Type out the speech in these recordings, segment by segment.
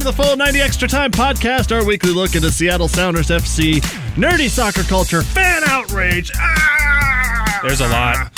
Welcome to the Full 90 Extra Time podcast, our weekly look into Seattle Sounders FC, nerdy soccer culture, fan outrage, ah! There's a lot.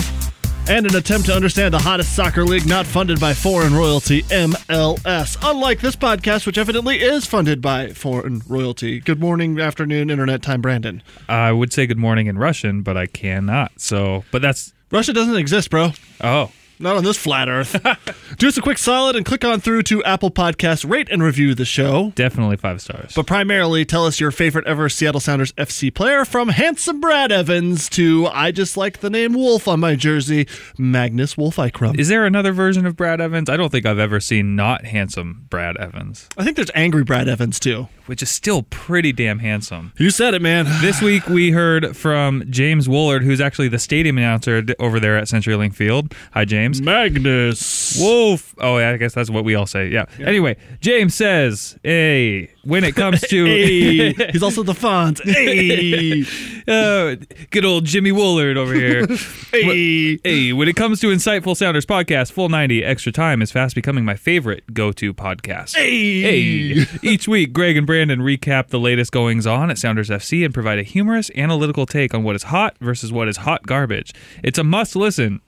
and an attempt to understand the hottest soccer league not funded by foreign royalty, MLS. Unlike this podcast, which evidently is funded by foreign royalty. Good morning, afternoon, internet time, Brandon. I would say good morning in Russian, but I cannot. So, but that's Russia doesn't exist, bro. oh, Not on this flat earth. Do us a quick solid and click on through to Apple Podcasts, rate and review the show. definitely five stars. But primarily, tell us your favorite ever Seattle Sounders FC player from handsome Brad Evans to I just like the name Wolf on my jersey, Magnus Wolff Eikrem. is there another version of Brad Evans? I don't think I've ever seen not handsome Brad Evans, I think there's angry Brad Evans too. Which is still pretty damn handsome. You said it, man. This week we heard from James Woolard, who's actually the stadium announcer over there at CenturyLink Field. Hi, James. Magnus. Wolf. Oh, yeah, I guess that's what we all say. Yeah. Anyway, James says, "Hey, when it comes to Hey, he's also the font. Hey, uh, good old Jimmy Woolard over here." hey. Hey, when it comes to Insightful Sounders podcast, Full 90 Extra Time is fast becoming my favorite go to podcast. Hey. Hey. Each week, Greg and Brandon recap the latest goings on at Sounders FC and provide a humorous, analytical take on what is hot versus what is hot garbage. It's a must listen.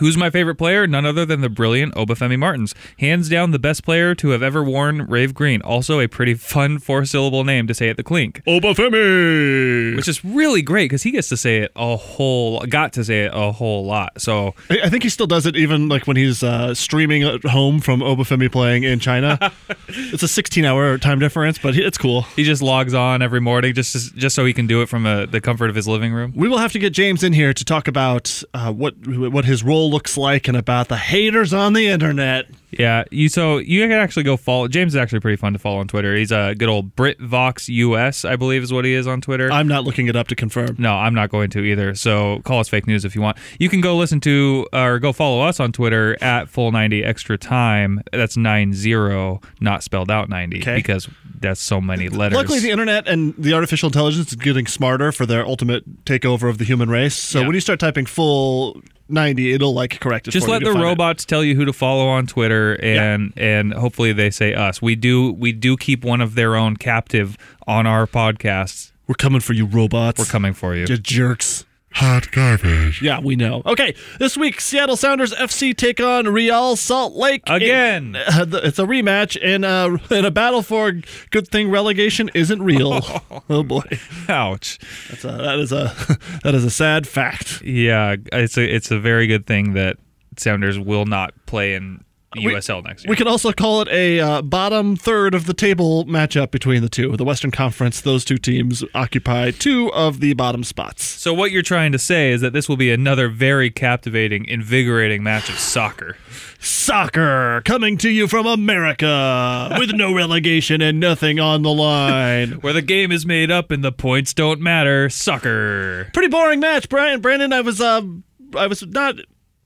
Who's my favorite player? None other than the brilliant Obafemi Martins. Hands down the best player to have ever worn Rave Green. Also a pretty fun four syllable name to say at the clink. Obafemi. Which is really great because he gets to say it a whole, got to say it a whole lot. So I I think he still does it even like when he's uh, streaming at home from Obafemi playing in China. it's a 16 hour time difference, but he- it's cool. he just logs on every morning just just so he can do it from uh the comfort of his living room. We will have to get James in here to talk about uh, what what his role looks like and about the haters on the internet. Yeah, you so you can actually go follow. James is actually pretty fun to follow on Twitter. He's a good old Brit Vox US, I believe, is what he is on Twitter. I'm not looking it up to confirm. no, I'm not going to either. So call us fake news if you want. You can go listen to uh, or go follow us on Twitter at full ninety extra time. That's nine zero, not spelled out ninety, Okay. because that's so many letters. Luckily, the internet and the artificial intelligence is getting smarter for their ultimate takeover of the human race. So Yeah. when you start typing full 90, it'll like correct it. just let the find it. robots tell you who to follow on Twitter, and and hopefully they say us. We do we do keep one of their own captive on our podcasts. We're coming for you, robots. We're coming for you. You jerks. Hot garbage. Yeah, we know. Okay, this week Seattle Sounders FC take on Real Salt Lake Again. Uh, the- it's a rematch in a in a battle for good thing relegation isn't real. oh boy, Ouch. That's a, that is a that is a sad fact. Yeah, it's a it's a very good thing that Sounders will not play in We- USL next year. We could also call it a uh, bottom third of the table matchup between the two. The Western Conference, those two teams occupy two of the bottom spots. so what you're trying to say is that this will be another very captivating, invigorating match of soccer. Soccer coming to you from America with no relegation and nothing on the line. Where the game is made up and the points don't matter. Soccer. Pretty boring match, Brian. Brandon, I was uh, I was not.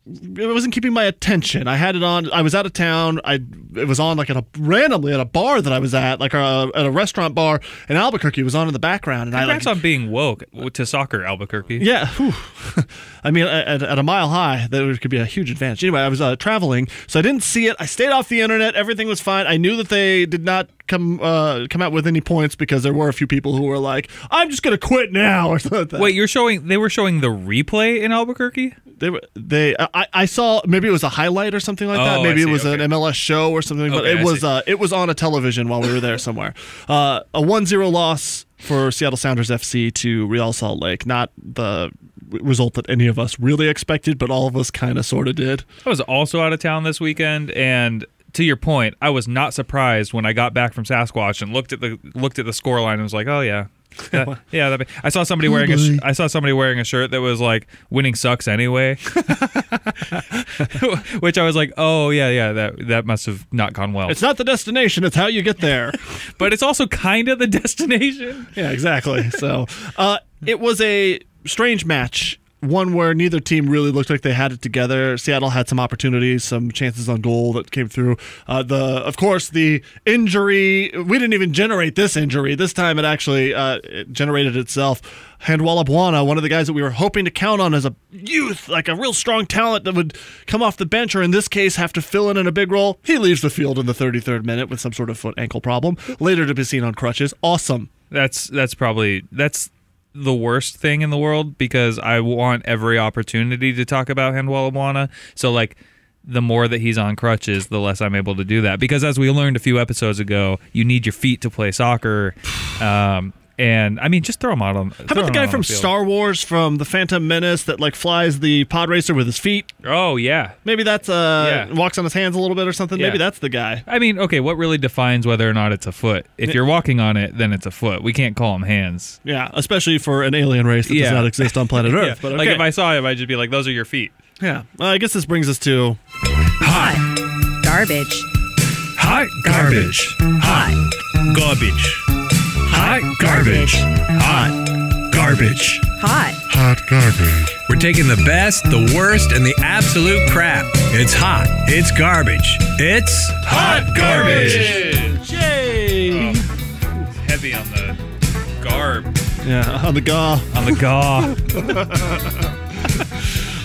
It wasn't keeping my attention. I had it on. I was out of town. I it was on like at a randomly at a bar that I was at, like a, at a restaurant bar in Albuquerque. It was on in the background, and Congrats I like on being woke to soccer, Albuquerque. Yeah. I mean, at, at a mile high, that could be a huge advantage. Anyway, I was uh, traveling, so I didn't see it. I stayed off the internet. Everything was fine. I knew that they did not come uh, come out with any points because there were a few people who were like, "I'm just gonna quit now" or something. Like that. Wait, you're showing? They were showing the replay in Albuquerque. They were they. I, I saw maybe it was a highlight or something like that. Oh, I Maybe it was okay. an MLS show or something. But it I was uh, it was on a television while we were there somewhere. Uh, a 1-0 loss for Seattle Sounders FC to Real Salt Lake. Not the result that any of us really expected, but all of us kind of sort of did. I was also out of town this weekend, and to your point, I was not surprised when I got back from Sasquatch and looked at the looked at the score line and was like, "Oh yeah, that- yeah." That, I saw somebody wearing a sh- I saw somebody wearing a shirt that was like "Winning sucks anyway," which I was like, "Oh yeah, yeah." That that must have not gone well. It's not the destination; it's how you get there. but it's also kind of the destination. yeah, exactly. So uh, it was a strange match. One where neither team really looked like they had it together. Seattle had some opportunities, some chances on goal that came through. Uh, the, of course, the injury. We didn't even generate this injury. This time, it actually uh, it generated itself. Handwalla Bwana, one of the guys that we were hoping to count on as a youth, like a real strong talent that would come off the bench, or in this case, have to fill in in a big role. He leaves the field in the 33rd minute with some sort of foot ankle problem. Later to be seen on crutches. Awesome. That's that's probably that's the worst thing in the world because I want every opportunity to talk about Handwalla So like the more that he's on crutches, the less I'm able to do that. Because as we learned a few episodes ago, you need your feet to play soccer. Um, and I mean, just throw him out on. How about the guy from Star Wars from the Phantom Menace that like flies the pod racer with his feet? Oh yeah, Maybe that's uh Yeah. walks on his hands a little bit or something. Yeah. Maybe that's the guy. I mean, okay, what really defines whether or not it's a foot? If you're walking on it, then it's a foot. We can't call them hands. Yeah, especially for an alien race that Yeah. does not exist on planet Earth. Yeah, But like if I saw him, I'd just be like, "Those are your feet." yeah, well, I guess this brings us to Hot. Garbage. Hot garbage. Hot garbage. Hot garbage. Hot garbage. Hot. Garbage. Hot Hot garbage. We're taking the best, the worst, and the absolute crap. It's hot. It's garbage. It's hot garbage. Yay! Heavy on the garb, Yeah, on the gaw. on the gaw.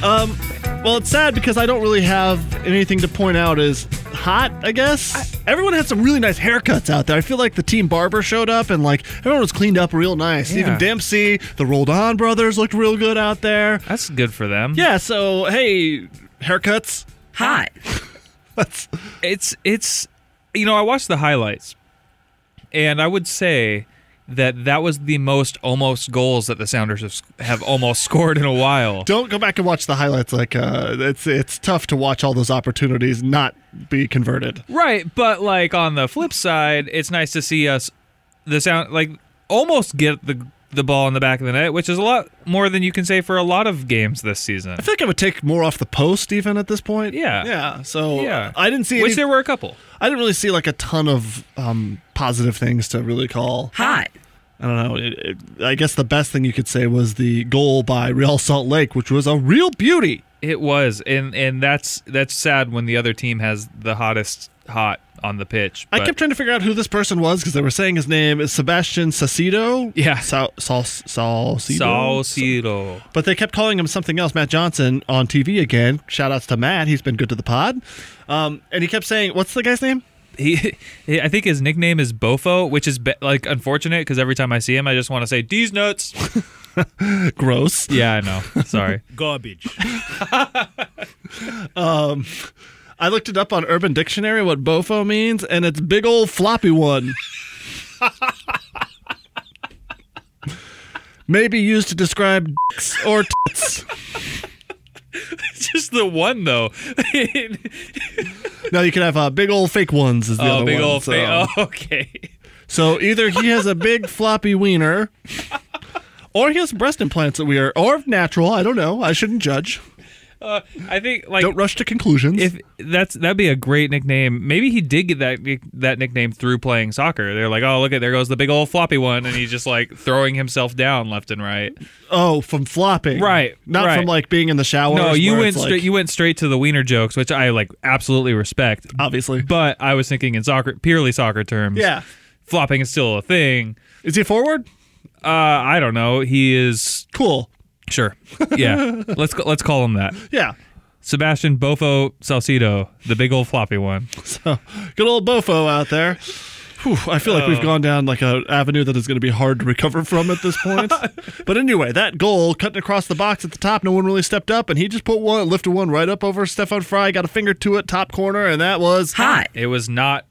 Um, Well, it's sad because I don't really have anything to point out as hot, I guess. Everyone had some really nice haircuts out there. I feel like the team barber showed up and like everyone was cleaned up real nice. Yeah. Even Dempsey, the Roldan brothers looked real good out there. That's good for them. Yeah, so hey, haircuts. Hot. That's it's it's you know I watched the highlights, and I would say that that was the most almost goals that the Sounders have, have almost scored in a while. don't go back and watch the highlights. Like uh, it's it's tough to watch all those opportunities not be converted. Right, but like on the flip side, it's nice to see us the sound like almost get the the ball in the back of the net, which is a lot more than you can say for a lot of games this season. I feel like I would take more off the post even at this point. Yeah. yeah. So Yeah. I didn't see Which any, there were a couple. I didn't really see like a ton of um, positive things to really call. Hot. I don't know. It, it, I guess the best thing you could say was the goal by Real Salt Lake, which was a real beauty. It was, and and that's that's sad when the other team has the hottest hot on the pitch. I kept trying to figure out who this person was because they were saying his name is Sebastian Sacido. Yeah. Sal, Sal, Salcido. Salcido. But they kept calling him something else, Matt Johnson, on TV again. Shout outs to Matt. He's been good to the pod. Um, and he kept saying, what's the guy's name? He, he, I think his nickname is Bofo, which is be, like unfortunate because every time I see him, I just want to say "D's nuts." Gross. yeah, I know. Sorry. Garbage. I looked it up on Urban Dictionary what bofo means, and it's big old floppy one. Maybe used to describe dicks or tits. just the one though. No, you can have uh, big old fake ones. Is the oh, other big one. old so, fa- Oh, okay. so either he has a big floppy wiener, or he has breast implants that we are, or natural. I don't know. I shouldn't judge. Uh, I think like Don't rush to conclusions. if that's that'd be a great nickname. Maybe he did get that that nickname through playing soccer. They're like, oh look at there goes the big old floppy one, and he's just like throwing himself down left and right. oh, from flopping, Right, Not right. from like being in the shower. No, you went straight. you went straight to the wiener jokes, which I like absolutely respect. obviously. But I was thinking in soccer, purely soccer terms. Yeah. flopping is still a thing. Is he forward? Uh, I don't know. He is Cool. Sure. Yeah, let's let's call him that. Yeah. Sebastian Bofo Salcido, the big old floppy one. So good old Bofo out there. Whew, I feel like we've oh. gone down like an avenue that is going to be hard to recover from at this point. but anyway, that goal cutting across the box at the top, no one really stepped up, and he just put one, lifted one right up over Stefan Frei, got a finger to it, top corner, and that was Hot. It was not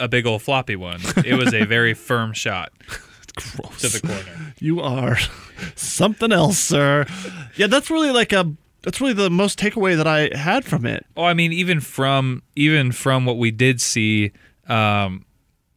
a big old floppy one. It was a very firm shot. Gross. to the corner. You are something else, sir. Yeah, that's really like a. That's really the most takeaway that I had from it. Oh, I mean, even from even from what we did see, um,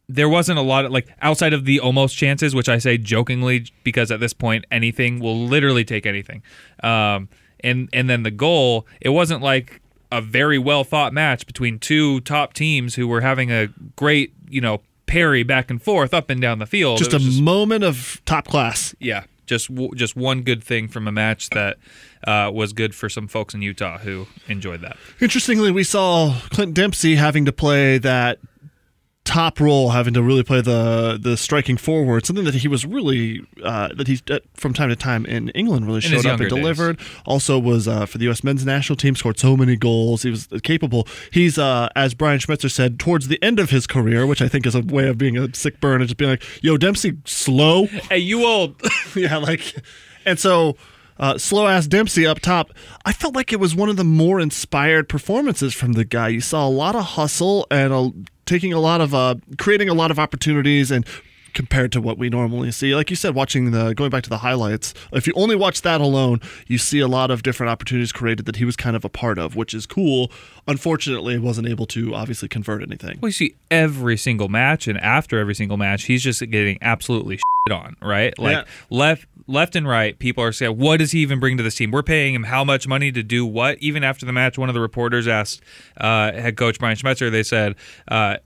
there wasn't a lot of like outside of the almost chances, which I say jokingly because at this point anything will literally take anything. Um, and and then the goal, it wasn't like a very well thought match between two top teams who were having a great, you know, parry back and forth up and down the field. Just a was moment of top class. yeah, just w- just one good thing from a match that uh, was good for some folks in Utah who enjoyed that. Interestingly, we saw Clint Dempsey having to play that top role, having to really play the the striking forward, something that he was really uh, that he uh, from time to time in England really In showed up and days. delivered. Also, was uh, for the U.S. men's national team, scored so many goals. He was capable. He's uh, as Brian Schmetzer said towards the end of his career, which I think is a way of being a sick burn and just being like, "Yo, Dempsey, slow." Hey, you old. yeah, like, and so uh, slow ass Dempsey up top. I felt like it was one of the more inspired performances from the guy. You saw a lot of hustle and a, taking a lot of uh, creating a lot of opportunities and. Compared to what we normally see, like you said, watching the going back to the highlights, if you only watch that alone, you see a lot of different opportunities created that he was kind of a part of, which is cool. Unfortunately, wasn't able to obviously convert anything. We see every single match, and after every single match, he's just getting absolutely shit on, right? Like Yeah. left, left and right, people are saying, "What does he even bring to this team? We're paying him how much money to do what?" Even after the match, one of the reporters asked uh, head coach Brian Schmetzer. They said, uh,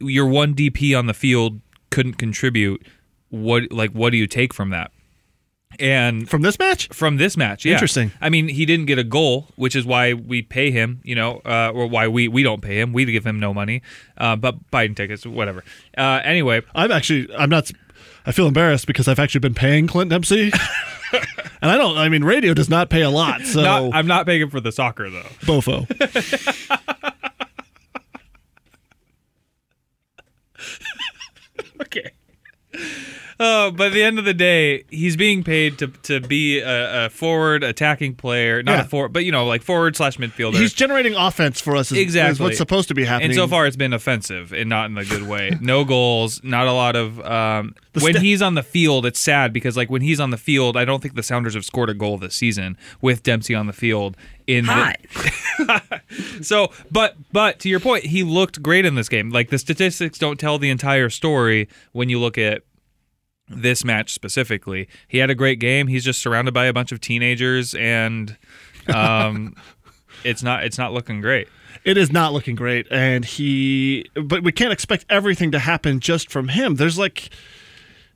"Your one DP on the field couldn't contribute. What, like, what do you take from that?" And From this match, from this match. Yeah. Interesting. I mean, he didn't get a goal, which is why we pay him. You know, uh, or why we we don't pay him. We give him no money. Uh, but Biden tickets, whatever. Uh, anyway, I'm actually I'm not I feel embarrassed because I've actually been paying Clint Dempsey. and I don't I mean radio does not pay a lot. So not, I'm not paying him for the soccer though. Bofo. Okay. Uh, by the end of the day, he's being paid to to be a, a forward attacking player, not Yeah. a forward, but you know, like forward slash midfielder. He's generating offense for us is, is Exactly. what's supposed to be happening. And so far, it's been offensive and not in the good way. No goals, not a lot of. Um, when sta- he's on the field, it's sad because like when he's on the field, I don't think the Sounders have scored a goal this season with Dempsey on the field. In the- Hot. so, but but to your point, he looked great in this game. Like the statistics don't tell the entire story when you look at this match specifically. He had a great game. He's just surrounded by a bunch of teenagers, and um, it's not it's not looking great. it is not looking great and he but we can't expect everything to happen just from him. There's like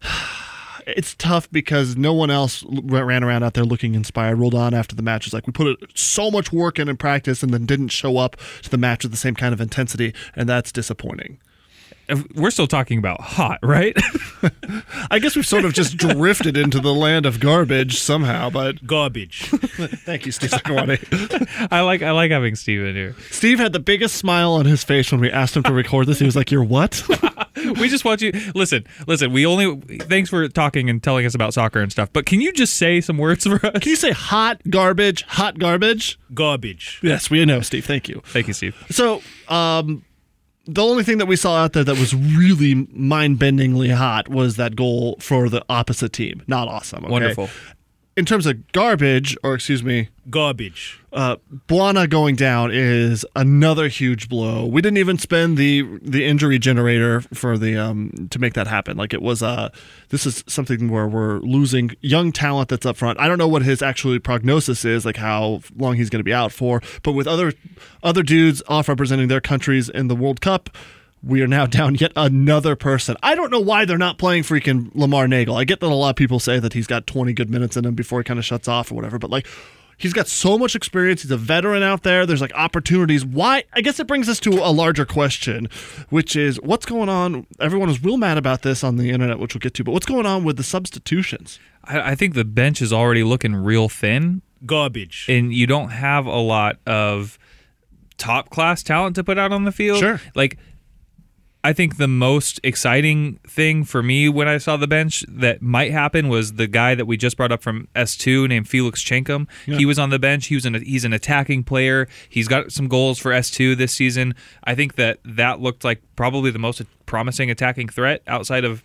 it's tough because no one else ran around out there looking inspired. Roldan after the match was like we put so much work in in practice and then didn't show up to the match with the same kind of intensity, and that's disappointing. We're still talking about hot, right? I guess we've sort of just drifted into the land of garbage somehow, but Garbage. thank you, Steve. I like I like having Steven here. Steve had the biggest smile on his face when we asked him to record this. He was like, "You're what?" We just want you listen, listen, we only thanks for talking and telling us about soccer and stuff. But can you just say some words for us? Can you say hot garbage? Hot garbage? Garbage. Yes, we know, Steve. Thank you. Thank you, Steve. So, um, the only thing that we saw out there that was really mind-bendingly hot was that goal for the opposite team. Not awesome. okay? Wonderful. In terms of garbage, or excuse me, Garbage. uh, Bwana going down is another huge blow. We didn't even spend the the injury generator for the um to make that happen. Like it was uh this is something where we're losing young talent that's up front. I don't know what his actually prognosis is, like how long he's going to be out for. But with other other dudes off representing their countries in the World Cup. We are now down yet another person. I don't know why they're not playing freaking Lamar Neagle. I get that a lot of people say that he's got 20 good minutes in him before he kind of shuts off or whatever, but like He's got so much experience. He's a veteran out there. There's like opportunities. Why? I guess it brings us to a larger question, which is what's going on? Everyone was real mad about this on the internet, which we'll get to, but what's going on with the substitutions? I, I think the bench is already looking real thin, Garbage. and you don't have a lot of top class talent to put out on the field. Sure. Like, I think the most exciting thing for me when I saw the bench that might happen was the guy that we just brought up from S2 named Felix Chenkam. He was on the bench. He was an he's an attacking player. He's got some goals for S2 this season. I think that that looked like probably the most promising attacking threat outside of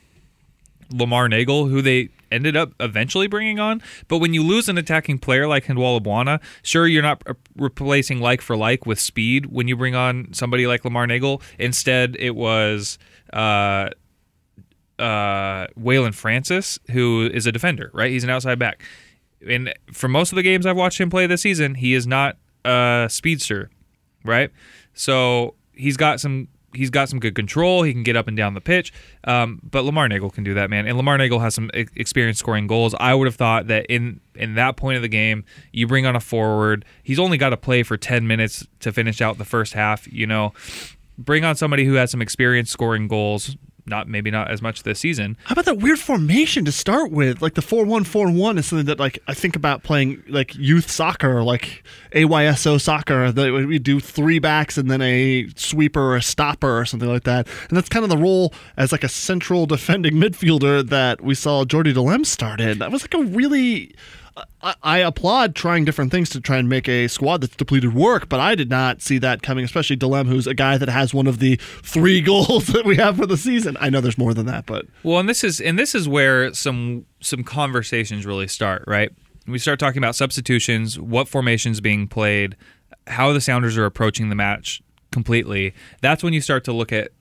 Lamar Neagle, who they ended up eventually bringing on. But when you lose an attacking player like Handwalla Bwana, sure, you're not replacing like for like with speed when you bring on somebody like Lamar Neagle. Instead, it was. Uh, uh, Waylon Francis, who is a defender, right? He's an outside back. And for most of the games I've watched him play this season, he is not a speedster, right? So he's got some he's got some good control. He can get up and down the pitch. Um, but Lamar Neagle can do that, man. And Lamar Neagle has some experience scoring goals. I would have thought that in in that point of the game, you bring on a forward. He's only got to play for ten minutes to finish out the first half. You know, bring on somebody who has some experience scoring goals. Not maybe not as much this season. How about that weird formation to start with? Like the four one four one is something that like I think about playing like youth soccer or like AYSO soccer. That we do three backs and then a sweeper or a stopper or something like that. And that's kind of the role as like a central defending midfielder that we saw Jordy Delem start in. That was like a really I, I applaud trying different things to try and make a squad that's depleted work, but I did not see that coming, especially Delem, who's a guy that has one of the three goals that we have for the season. I know there's more than that, but Well, and this is and this is where some some conversations really start, right? We start talking about substitutions, what formations being played, how the Sounders are approaching the match completely. That's when you start to look at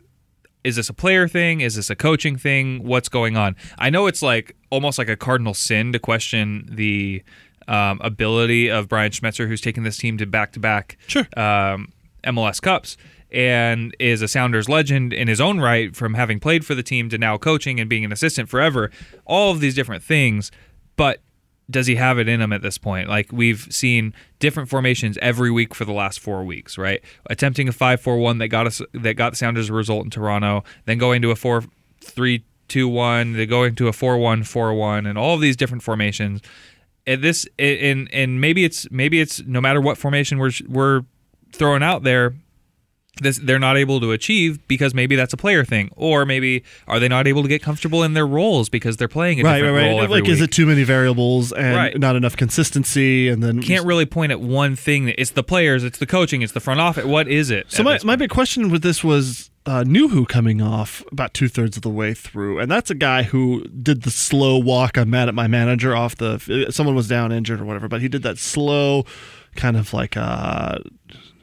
is this a player thing? Is this a coaching thing? What's going on? I know it's like almost like a cardinal sin to question the um, ability of Brian Schmetzer, who's taken this team to back to back um, MLS Cups and is a Sounders legend in his own right from having played for the team to now coaching and being an assistant forever. All of these different things, but does he have it in him at this point? Like we've seen different formations every week for the last four weeks, right? Attempting a five-four-one that got us that got the Sounders a result in Toronto, then going to a four-three-two-one, then going to a four-one-four-one, and all of these different formations. And this, and and maybe it's maybe it's no matter what formation we're we're throwing out there, this they're not able to achieve because maybe that's a player thing, or maybe are they not able to get comfortable in their roles because they're playing a right, different right, role right. every Like, is it too many variables and Right. not enough consistency? And then you Can't really point at one thing. It's the players, it's the coaching, it's the front office. What is it? So at my, this my big question with this was uh, Nouhou coming off about two thirds of the way through, and that's a guy who did the slow walk. I'm mad at my manager off the. Someone was down injured or whatever, but he did that slow, kind of like uh,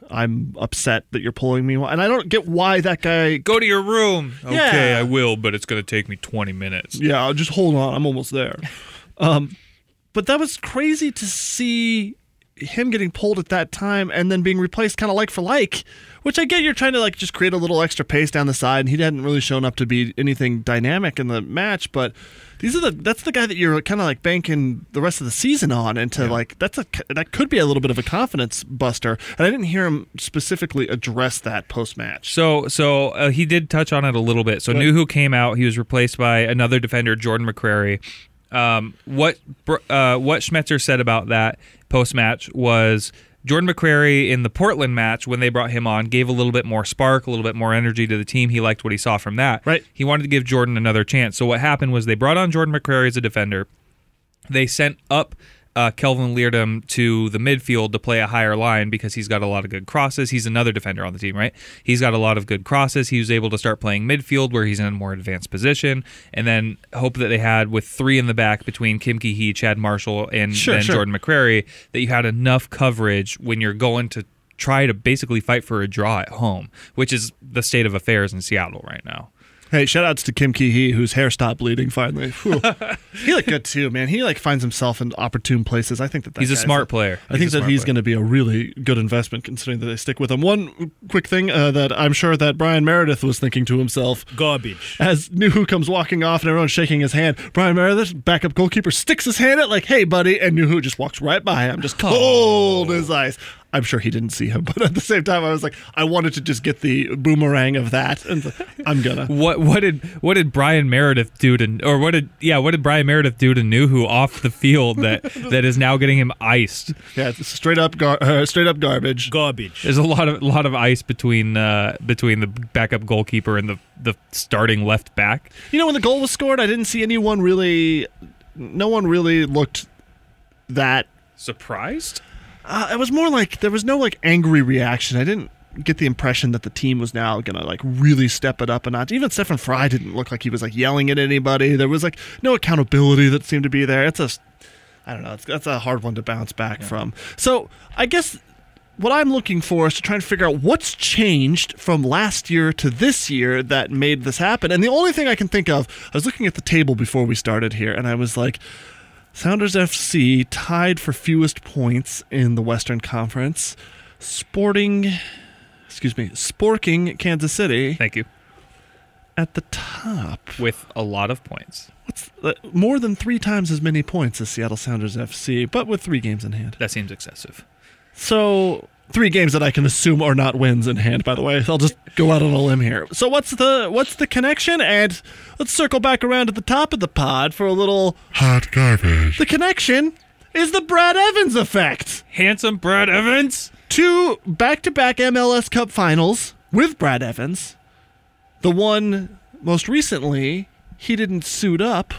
I'm upset that you're pulling me, and I don't get why that guy. go to your room. Yeah. Okay, I will, but it's going to take me 20 minutes. Yeah, I'll just hold on. I'm almost there. Um, but that was crazy to see him getting pulled at that time and then being replaced kind of like for like, which I get you're trying to like just create a little extra pace down the side, and he hadn't really shown up to be anything dynamic in the match, but. These are the that's the guy that you're kind of like banking the rest of the season on, and to like that's a that could be a little bit of a confidence buster. And I didn't hear him specifically address that post match. So, so uh, he did touch on it a little bit. So, Right. Nouhou came out. He was replaced by another defender, Jordan McCrary. Um, what uh, what Schmetzer said about that post match was Jordan McCrary in the Portland match when they brought him on gave a little bit more spark, a little bit more energy to the team. He liked what he saw from that. Right. He wanted to give Jordan another chance. So what happened was they brought on Jordan McCrary as a defender. They sent up uh, Kelvin Leerdam to the midfield to play a higher line because he's got a lot of good crosses. He's another defender on the team, right? He's got a lot of good crosses. He was able to start playing midfield where he's in a more advanced position, and then hope that they had with three in the back between Kim Kee-hee, Chad Marshall, and Sure, then sure. Jordan McCrary that you had enough coverage when you're going to try to basically fight for a draw at home, which is the state of affairs in Seattle right now. Hey, shout outs to Kim Kee-hee, whose hair stopped bleeding finally. He looked good too, man. He like finds himself in opportune places. I think that, that He's a smart player. I think He's a that he's going to be a really good investment, considering that they stick with him. One quick thing uh, that I'm sure that Bryan Meredith was thinking to himself Garbage. as Nouhou comes walking off and everyone's shaking his hand. Bryan Meredith, backup goalkeeper, sticks his hand out like, "Hey, buddy," and Nouhou just walks right by him, just cold as ice. I'm sure he didn't see him, but at the same time, I was like, I wanted to just get the boomerang of that, and I'm gonna. What what did what did Bryan Meredith do to or what did yeah what did Bryan Meredith do to Nouhou off the field that that is now getting him iced? Yeah, straight up, gar- uh, straight up garbage. Garbage. There's a lot of lot of ice between uh, between the backup goalkeeper and the the starting left back. You know, when the goal was scored, I didn't see anyone really. No one really looked that. Surprised? Uh, it was more like there was no like angry reaction. I didn't get the impression that the team was now gonna like really step it up a notch. Even Stefan Frei didn't look like he was like yelling at anybody. There was like no accountability that seemed to be there. It's a, I don't know. It's, that's a hard one to bounce back from. So I guess what I'm looking for is to try and figure out what's changed from last year to this year that made this happen. And the only thing I can think of, I was looking at the table before we started here, and I was like, Sounders FC tied for fewest points in the Western Conference. Sporting, excuse me, Sporking Kansas City Thank you. at the top. With a lot of points. What's uh, more than three times as many points as Seattle Sounders FC, but with three games in hand. That seems excessive. So three games that I can assume are not wins in hand. By the way, I'll just go out on a limb here. So what's the what's the connection? And let's circle back around to the top of the pod for a little Hot garbage. The connection is the Brad Evans effect. Handsome Brad Evans. Two back-to-back MLS Cup finals with Brad Evans. The one most recently, he didn't suit up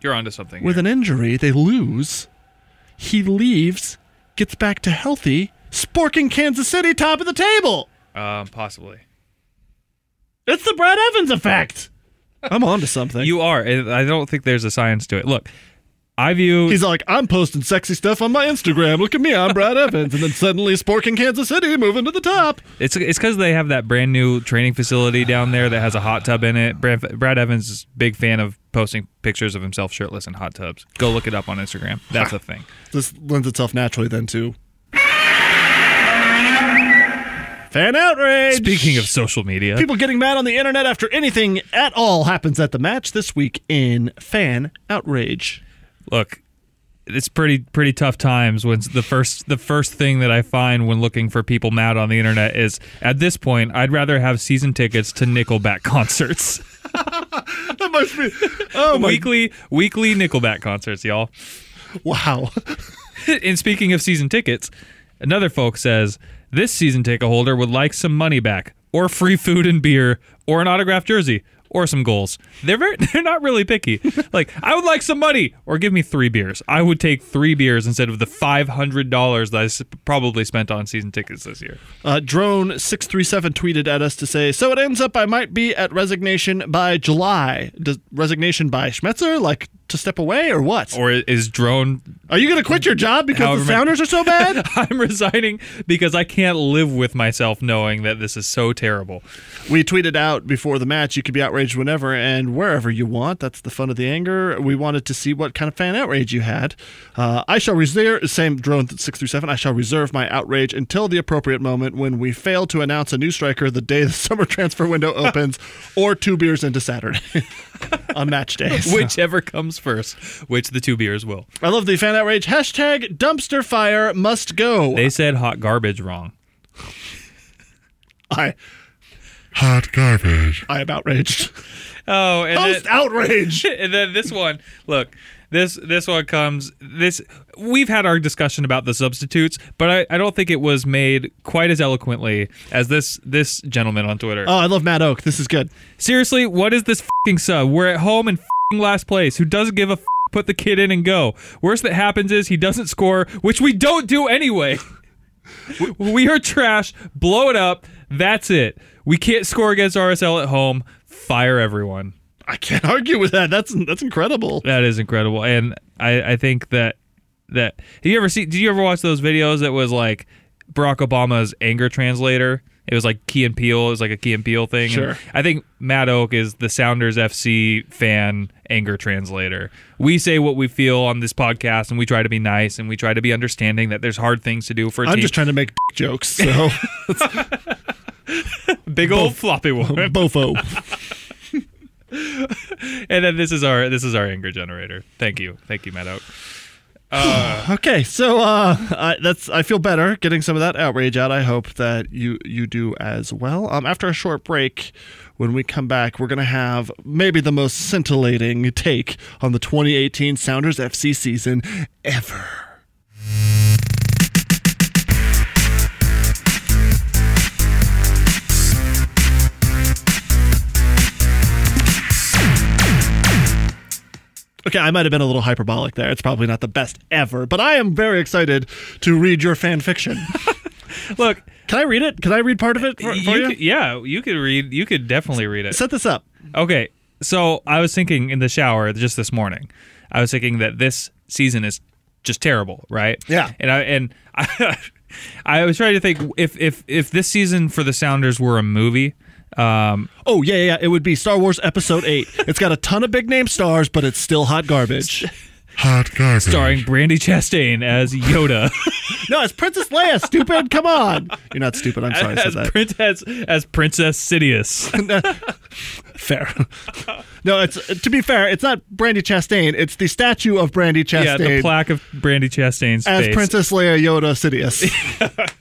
You're onto something. with here. an injury. They lose. He leaves, gets back to healthy. Sporking Kansas City, top of the table. um, possibly. It's the Brad Evans effect. I'm on to something. You are. I don't think there's a science to it. Look, I view. He's like, I'm posting sexy stuff on my Instagram. Look at me, I'm Brad Evans. And then suddenly Sporking Kansas City moving to the top. It's it's because they have that brand new training facility down there that has a hot tub in it. Brad, Brad Evans is big fan of posting pictures of himself shirtless in hot tubs. Go look it up on Instagram. That's a thing. This lends itself naturally then to fan outrage. Speaking of social media, people getting mad on the internet after anything at all happens at the match this week in fan outrage. Look, it's pretty pretty tough times when the first the first thing that I find when looking for people mad on the internet is at this point I'd rather have season tickets to Nickelback concerts. That must be. Oh my weekly weekly Nickelback concerts, y'all. wow. and speaking of season tickets, another folk says this season ticket holder would like some money back, or free food and beer, or an autographed jersey, or some goals. They're very, they're not really picky. like I would like some money, or give me three beers. I would take three beers instead of the five hundred dollars that I probably spent on season tickets this year. Uh, Drone six three seven tweeted at us to say, "So it ends up I might be at resignation by July. Does resignation by Schmetzer like to step away or what? Or is drone? Are you going to quit your job because the Sounders are so bad? I'm resigning because I can't live with myself knowing that this is so terrible. we tweeted out before the match. You could be outraged whenever and wherever you want. That's the fun of the anger. We wanted to see what kind of fan outrage you had. Uh, I shall reserve same drone six through seven. I shall reserve my outrage until the appropriate moment when we fail to announce a new striker the day the summer transfer window opens, or two beers into Saturday on match days. Whichever comes first, which the two beers will. I love the fan outrage. Hashtag dumpster fire must go. They said hot garbage wrong. I Hot garbage. I am outraged. Oh, and Post then, outrage. and then this one. Look, this this one comes. This we've had our discussion about the substitutes, but I, I don't think it was made quite as eloquently as this this gentleman on Twitter. Oh, I love Matt Oak. This is good. Seriously, what is this fing sub? We're at home in fing last place. Who doesn't give a f- put the kid in and go? Worst that happens is he doesn't score, which we don't do anyway. We- are trash. Blow it up. That's it. We can't score against RSL at home. Fire everyone. I can't argue with that. That's that's incredible. That is incredible, and I, I think that that have you ever see? Did you ever watch those videos that was like Barack Obama's anger translator? It was like Key and Peele. It was like a Key and Peele thing. And Sure. I think Matt Oak is the Sounders FC fan anger translator. We say what we feel on this podcast, and we try to be nice, and we try to be understanding that there's hard things to do for a I'm team. just trying to make jokes. So big old floppy one. bofo. and then this is our this is our anger generator. Thank you, thank you, Matt Oak. Okay, so uh, I, that's I feel better getting some of that outrage out. I hope that you you do as well. Um, after a short break, when we come back, we're gonna have maybe the most scintillating take on the 2018 Sounders FC season ever. Okay, I might have been a little hyperbolic there. It's probably not the best ever, but I am very excited to read your fan fiction. Look, Can I read it? Can I read part of it for, for You you? could- yeah, you could read. You could definitely read it. Set this up. Okay, so I was thinking in the shower just this morning. I was thinking that this season is just terrible, right? Yeah. And I and I, I was trying to think if if if this season for the Sounders were a movie. Um, Oh yeah, yeah, yeah. It would be Star Wars Episode Eight. it's got a ton of big name stars, but it's still hot garbage. Hot garbage. starring Brandi Chastain as Yoda, no, it's Princess Leia. Stupid. Come on. You're not stupid. I'm sorry. I as said that. Princess as Princess Sidious. Fair. no, it's to be fair. It's not Brandi Chastain. It's the statue of Brandi Chastain yeah, the plaque of Brandi Chastain's as face. Princess Leia Yoda Sidious.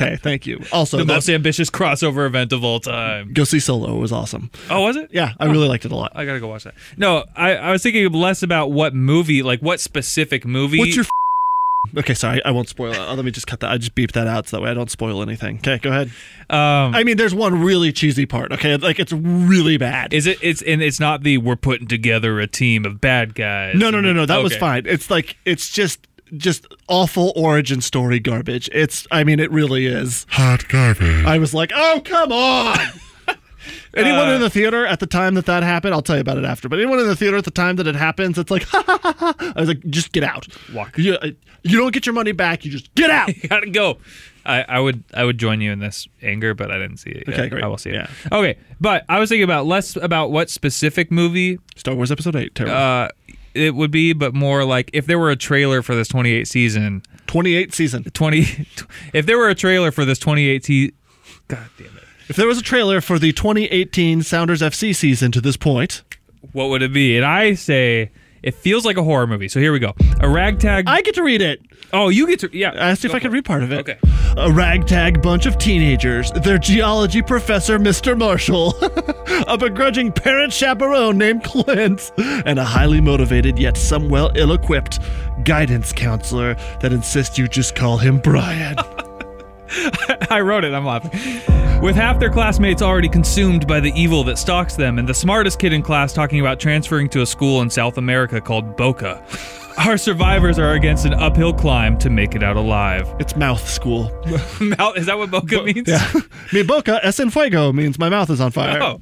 okay, thank you. Also, the most ambitious crossover event of all time. go see Solo it was awesome. Oh, was it? Yeah, I really liked it a lot. I gotta go watch that. No, I, I was thinking less about what movie, like what specific movie. What's your? F- okay, sorry, I won't spoil it. Uh, let me just cut that. I just beep that out so that way I don't spoil anything. Okay, go ahead. um, I mean, there's one really cheesy part. Okay, like it's really bad. is it? It's and it's not the we're putting together a team of bad guys. no, no, no, no. That was fine. It's like it's just just awful origin story garbage. It's. I mean, it really is. Hot garbage. I was like, oh come on. Anyone Uh, in the theater at the time that that happened, I'll tell you about it after. But anyone in the theater at the time that it happens, it's like, ha, ha, ha, ha. I was like, just get out. Walk. You, you don't get your money back. You just get out. You gotta go. I, I would I would join you in this anger, but I didn't see it. yet. Okay, great. I will see it. Yeah. Okay, but I was thinking about less about what specific movie Star Wars Episode Eight. Terrible. uh, it would be, but more like if there were a trailer for this 28 season, 28 season. 20. If there were a trailer for this 2018, God damn it. If there was a trailer for the 2018 Sounders FC season to this point, what would it be? And I say it feels like a horror movie. So here we go. A ragtag. I get to read it. oh, you get to yeah. I asked if I could read part of it. Okay. A ragtag bunch of teenagers, their geology professor, Mr. Marshall, a begrudging parent chaperone named Clint, and a highly motivated yet somewhat ill equipped guidance counselor that insists you just call him Brian. I wrote it. I'm laughing. With half their classmates already consumed by the evil that stalks them, and the smartest kid in class talking about transferring to a school in South America called Boca, our survivors are against an uphill climb to make it out alive. it's mouth school. Mouth, is that what Boca means? Yeah. Mi boca es en fuego means my mouth is on fire. Oh,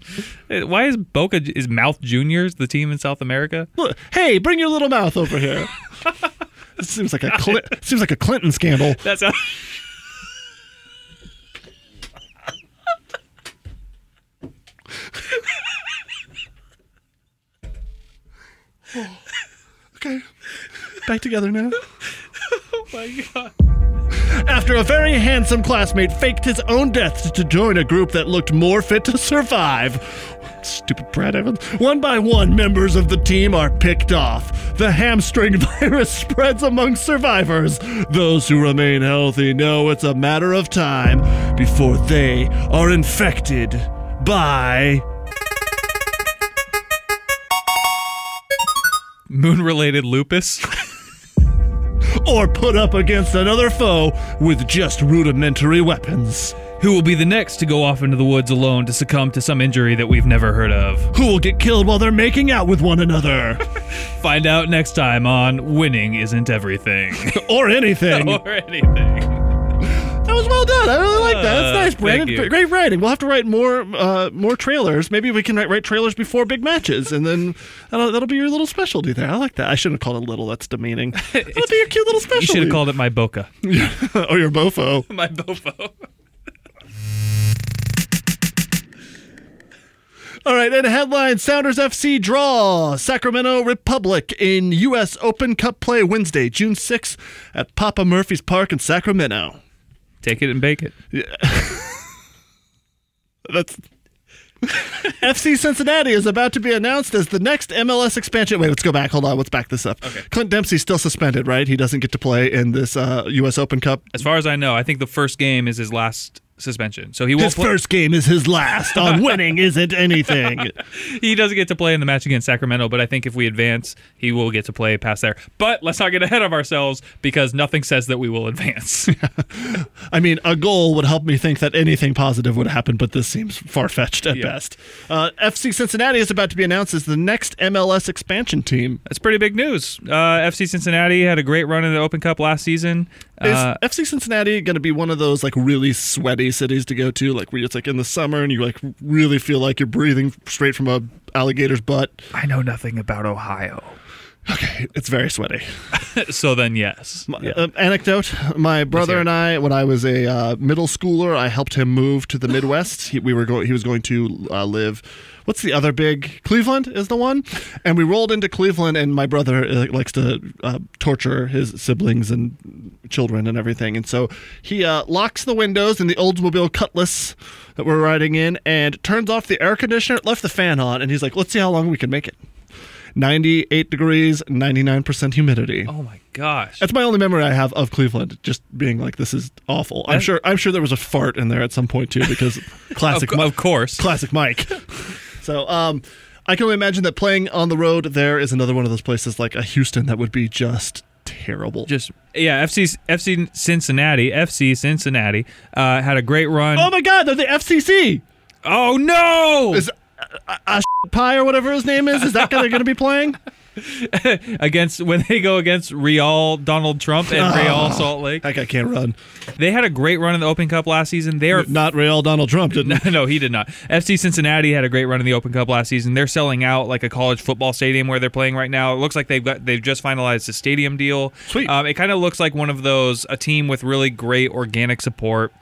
why is Boca is Mouth Juniors the team in South America? Look, hey, bring your little mouth over here. this seems like a Cli- seems like a Clinton scandal. That's how. Okay. Back together now. Oh my god. After a very handsome classmate faked his own death to join a group that looked more fit to survive. Stupid Brad Evans. One by one, members of the team are picked off. The hamstring virus spreads among survivors. Those who remain healthy know it's a matter of time before they are infected by. Moon related lupus. or put up against another foe with just rudimentary weapons. Who will be the next to go off into the woods alone to succumb to some injury that we've never heard of? Who will get killed while they're making out with one another? Find out next time on Winning Isn't Everything. or anything. or anything. Was well done. I really like that. That's Uh, nice, Brandon. Great writing. We'll have to write more uh, more trailers. Maybe we can write, write trailers before big matches, and then that'll, that'll be your little specialty there. I like that. I shouldn't have called it little. That's demeaning. That'll be your cute little specialty. You should have called it my Boca. oh, your bofo. my Bofo. All right, and headline Sounders FC draw Sacramento Republic in U.S. Open Cup play Wednesday, June 6th at Papa Murphy's Park in Sacramento. Take it and bake it. Yeah. That's FC Cincinnati is about to be announced as the next MLS expansion. Wait, let's go back. Hold on, let's back this up. Okay. Clint Dempsey's still suspended, right? He doesn't get to play in this uh, U.S. Open Cup. As far as I know, I think the first game is his last suspension. So he won't His play- first game is his last. On winning isn't anything. he doesn't get to play in the match against Sacramento, but I think if we advance, he will get to play past there. But let's not get ahead of ourselves because nothing says that we will advance. I mean, a goal would help me think that anything positive would happen, but this seems far fetched at Yeah. best. Uh, FC Cincinnati is about to be announced as the next MLS expansion team. That's pretty big news. Uh, FC Cincinnati had a great run in the Open Cup last season. Is Uh, FC Cincinnati going to be one of those like really sweaty cities to go to, like where it's like in the summer and you like really feel like you're breathing straight from a alligator's butt? I know nothing about Ohio. Okay, it's very sweaty. so then, yes. My- uh, anecdote: My brother and I, when I was a uh, middle schooler, I helped him move to the Midwest. He, we were going. He was going to uh, live. What's the other big? Cleveland is the one. And we rolled into Cleveland, and my brother uh, likes to uh, torture his siblings and children and everything. And so he uh, locks the windows in the Oldsmobile Cutlass that we're riding in, and turns off the air conditioner, left the fan on, and he's like, "Let's see how long we can make it." 98 degrees, 99% humidity. Oh my gosh. That's my only memory I have of Cleveland, just being like, "This is awful." I'm sure. I'm sure there was a fart in there at some point too, because classic, Of- of course. classic Mike. so, um, I can only imagine that playing on the road there is another one of those places like a Houston that would be just terrible. Just yeah, FC FC Cincinnati, FC Cincinnati uh, had a great run. oh my God, they're the FCC. oh no! Is a, pie or whatever his name is? Is that guy they're going to be playing? against when they go against Real Donald Trump and Real Salt Lake. That guy can't run. They had a great run in the Open Cup last season. They are Not real Donald Trump, didn't he? no, he did not. FC Cincinnati had a great run in the Open Cup last season. They're selling out like a college football stadium where they're playing right now. It looks like they've got they've just finalized a stadium deal. Sweet. Um, it kind of looks like one of those a team with really great organic support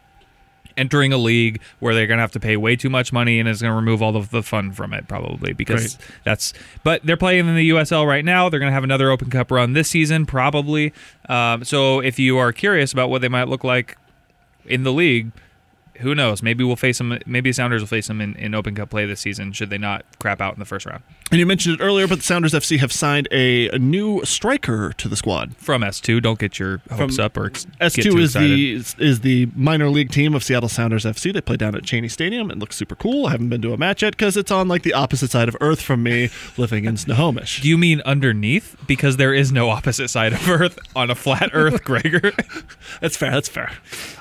entering a league where they're going to have to pay way too much money and it's going to remove all of the fun from it probably because Great. that's but they're playing in the USL right now they're going to have another Open Cup run this season probably um, so if you are curious about what they might look like in the league who knows maybe we'll face them maybe Sounders will face them in, in Open Cup play this season should they not crap out in the first round And you mentioned it earlier, but the Sounders FC have signed a, a new striker to the squad. from S2 don't get your hopes From up or ex- get S2 is the is the minor league team of Seattle Sounders FC. They play down at Cheney Stadium. It looks super cool. I haven't been to a match yet because it's on like the opposite side of Earth from me, living in Snohomish. do you mean underneath? Because there is no opposite side of Earth on a flat Earth, Gregor. That's fair. That's fair.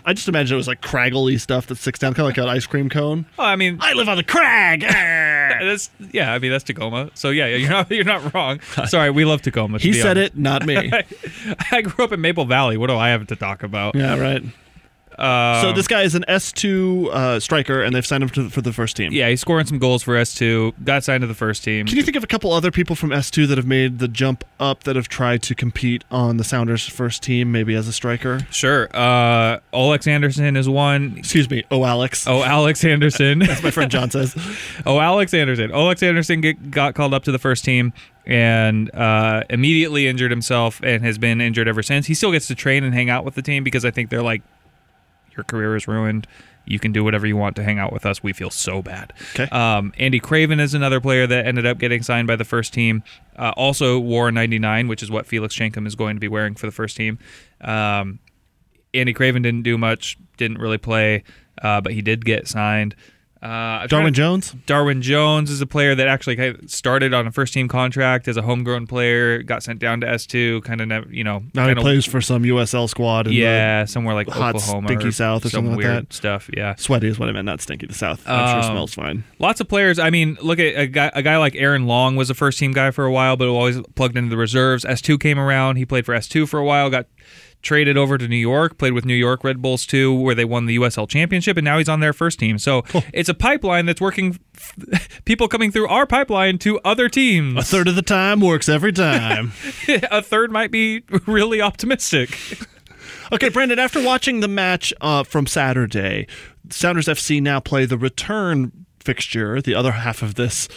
I just imagine it was like craggly stuff that sticks down, kind of like an ice cream cone. Oh, I mean, I live on the crag. that's yeah. I mean, that's Tacoma. So yeah, you're not you're not wrong. Sorry, we love Tacoma. he said honest. it, not me. I grew up in Maple Valley. What do I have to talk about? yeah, right. Um, so this guy is an S2 uh, striker, and they've signed him to, for the first team. yeah, he's scoring some goals for S2. Got signed to the first team. Can you think of a couple other people from S2 that have made the jump up that have tried to compete on the Sounders first team, maybe as a striker? Sure. Uh, Olex Anderson is one. Excuse me. Oh, Alex. Oh, Alex Anderson. That's my friend John says. Oh, Alex Anderson. Alex Anderson get, got called up to the first team and uh, immediately injured himself and has been injured ever since. He still gets to train and hang out with the team because I think they're like, your career is ruined. You can do whatever you want to hang out with us. We feel so bad. Okay. Um, Andy Craven is another player that ended up getting signed by the first team. Uh, also wore 99, which is what Felix Chenkam is going to be wearing for the first team. Um, Andy Craven didn't do much, didn't really play, uh, but he did get signed. Uh, Darwin to- Jones. Darwin Jones is a player that actually started on a first team contract as a homegrown player, got sent down to S2, kind of, you know, Now he plays for some USL squad. In the- yeah, somewhere like hot, Oklahoma, stinky or South or some something like weird that. stuff. Yeah, sweaty is what I meant, not stinky. The South. I'm sure Um, smells fine. lots of players. I mean, look at a guy, a guy like Aaron Long was a first team guy for a while, but always plugged into the reserves. S2 came around. He played for S2 for a while, got traded over to New York, played with New York Red Bulls too, where they won the USL championship, and now he's on their first team. So it's a pipeline that's working. People coming through our pipeline to other teams. A third of the time works every time. a third might be really optimistic. okay, Brandon. After watching the match uh, from Saturday, Sounders FC now play the return fixture, the other half of this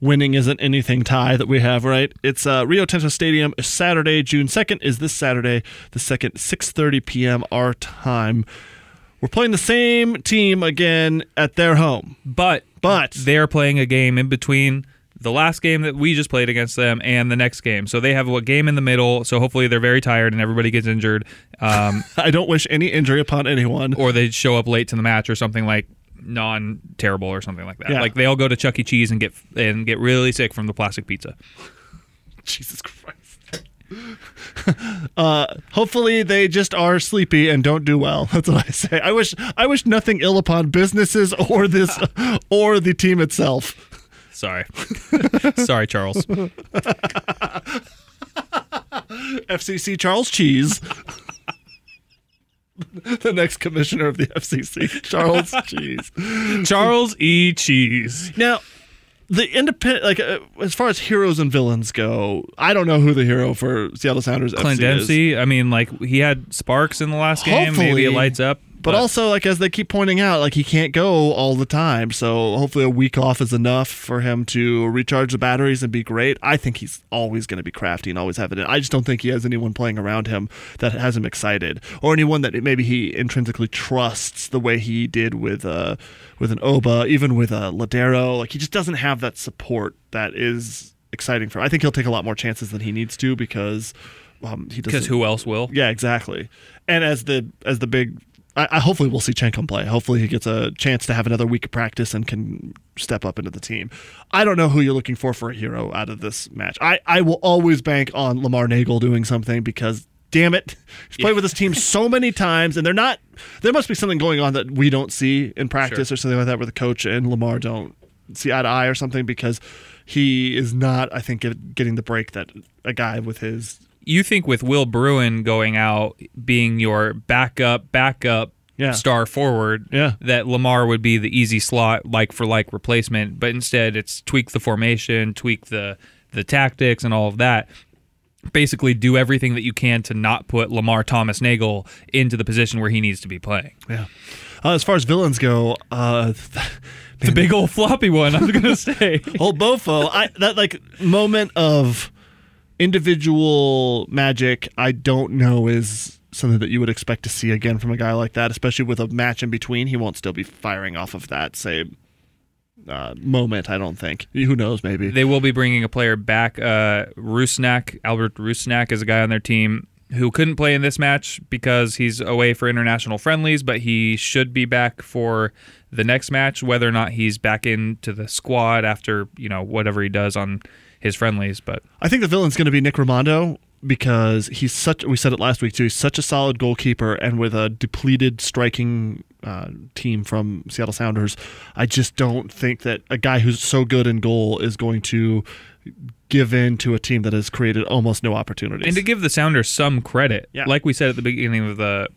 winning isn't anything tie that we have, right? It's uh, Rio Tinto Stadium, Saturday, June 2nd is this Saturday, the second, 6.30 p.m. our time. We're playing the same team again at their home. But But they're playing a game in between the last game that we just played against them and the next game. So they have a game in the middle. So hopefully they're very tired and everybody gets injured, um, I don't wish any injury upon anyone. or they show up late to the match or something like non terrible or something like that. Yeah. Like they all go to Chuck E. Cheese and get and get really sick from the plastic pizza. Jesus Christ. uh, hopefully they just are sleepy and don't do well. That's what I say. I wish I wish nothing ill upon businesses or this or the team itself. Sorry, sorry, Charles. FCC Charles Cheese. the next commissioner of the FCC, Charles Cheese. Charles E. Cheese. Now, the independent, like uh, as far as heroes and villains go, I don't know who the hero for Seattle Sounders Clint FC is. Dempsey. I mean, like he had sparks in the last game. Maybe Hopefully. it lights up. But also, like as they keep pointing out, like he can't go all the time. So hopefully, a week off is enough for him to recharge the batteries and be great. I think he's always going to be crafty and always have it. in. I just don't think he has anyone playing around him that has him excited, or anyone that maybe he intrinsically trusts the way he did with uh with an Oba, even with a Lodeiro. Like he just doesn't have that support that is exciting for. Him. I think he'll take a lot more chances than he needs to because um, he doesn't. because who else will? Yeah, exactly. And as the as the big, I, I hopefully we'll see Chenkam play. Hopefully he gets a chance to have another week of practice and can step up into the team. I don't know who you're looking for for a hero out of this match. I I will always bank on Lamar Neagle doing something because. Damn it. He's played with this team so many times, and they're not. There must be something going on that we don't see in practice or something like that where the coach and Lamar don't see eye to eye or something because he is not, I think, getting the break that a guy with his You think with Will Bruin going out, being your backup, backup Yeah. star forward, Yeah. that Lamar would be the easy slot like for like replacement. But instead, it's tweak the formation, tweak the the tactics, and all of that. Basically, do everything that you can to not put Lamar Thomas Neagle into the position where he needs to be playing. Yeah. Uh, as far as villains go, uh, The big old floppy one, I'm gonna say. old Bofo, I that like moment of individual magic, I don't know is something that you would expect to see again from a guy like that, especially with a match in between. He won't still be firing off of that same uh, moment. I don't think. Who knows? Maybe. They will be bringing a player back. Uh, Rusnak, Albert Rusnak, is a guy on their team who couldn't play in this match because he's away for international friendlies, but he should be back for the next match. Whether or not he's back into the squad after you know whatever he does on his friendlies, but I think the villain's going to be Nick Rimando because he's such. We said it last week too. He's such a solid goalkeeper, and with a depleted striking uh, team from Seattle Sounders, I just don't think that a guy who's so good in goal is going to give in to a team that has created almost no opportunities. and to give the Sounders some credit, Yeah. like we said at the beginning of the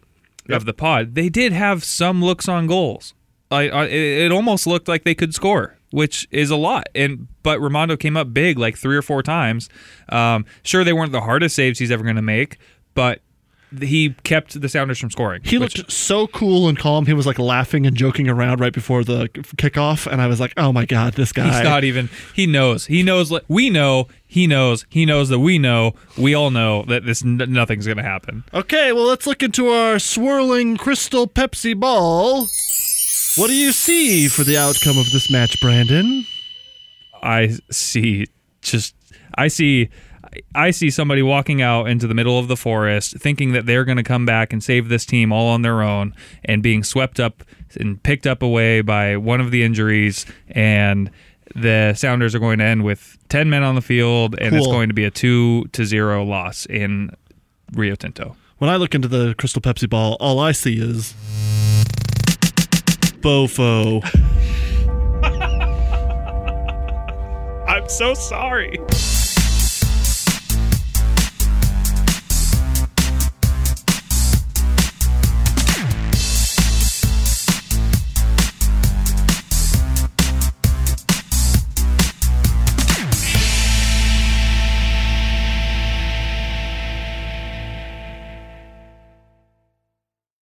Yep. of the pod, they did have some looks on goals. I, I, it almost looked like they could score, which is a lot. And but Rimando came up big like three or four times. Um, sure, they weren't the hardest saves he's ever going to make, but he kept the Sounders from scoring. he which- looked so cool and calm. He was like laughing and joking around right before the kickoff, and I was like, "Oh my god, this guy!" He's not even. He knows. He knows. We know. He knows. He knows that we know. We all know that this nothing's going to happen. Okay, well, let's look into our swirling crystal Pepsi ball. What do you see for the outcome of this match, Brandon? I see just I see I see somebody walking out into the middle of the forest thinking that they're going to come back and save this team all on their own and being swept up and picked up away by one of the injuries and the Sounders are going to end with 10 men on the field and it's going to be a 2 to 0 loss in Rio Tinto. When I look into the crystal Pepsi ball, all I see is Bofo. I'm so sorry.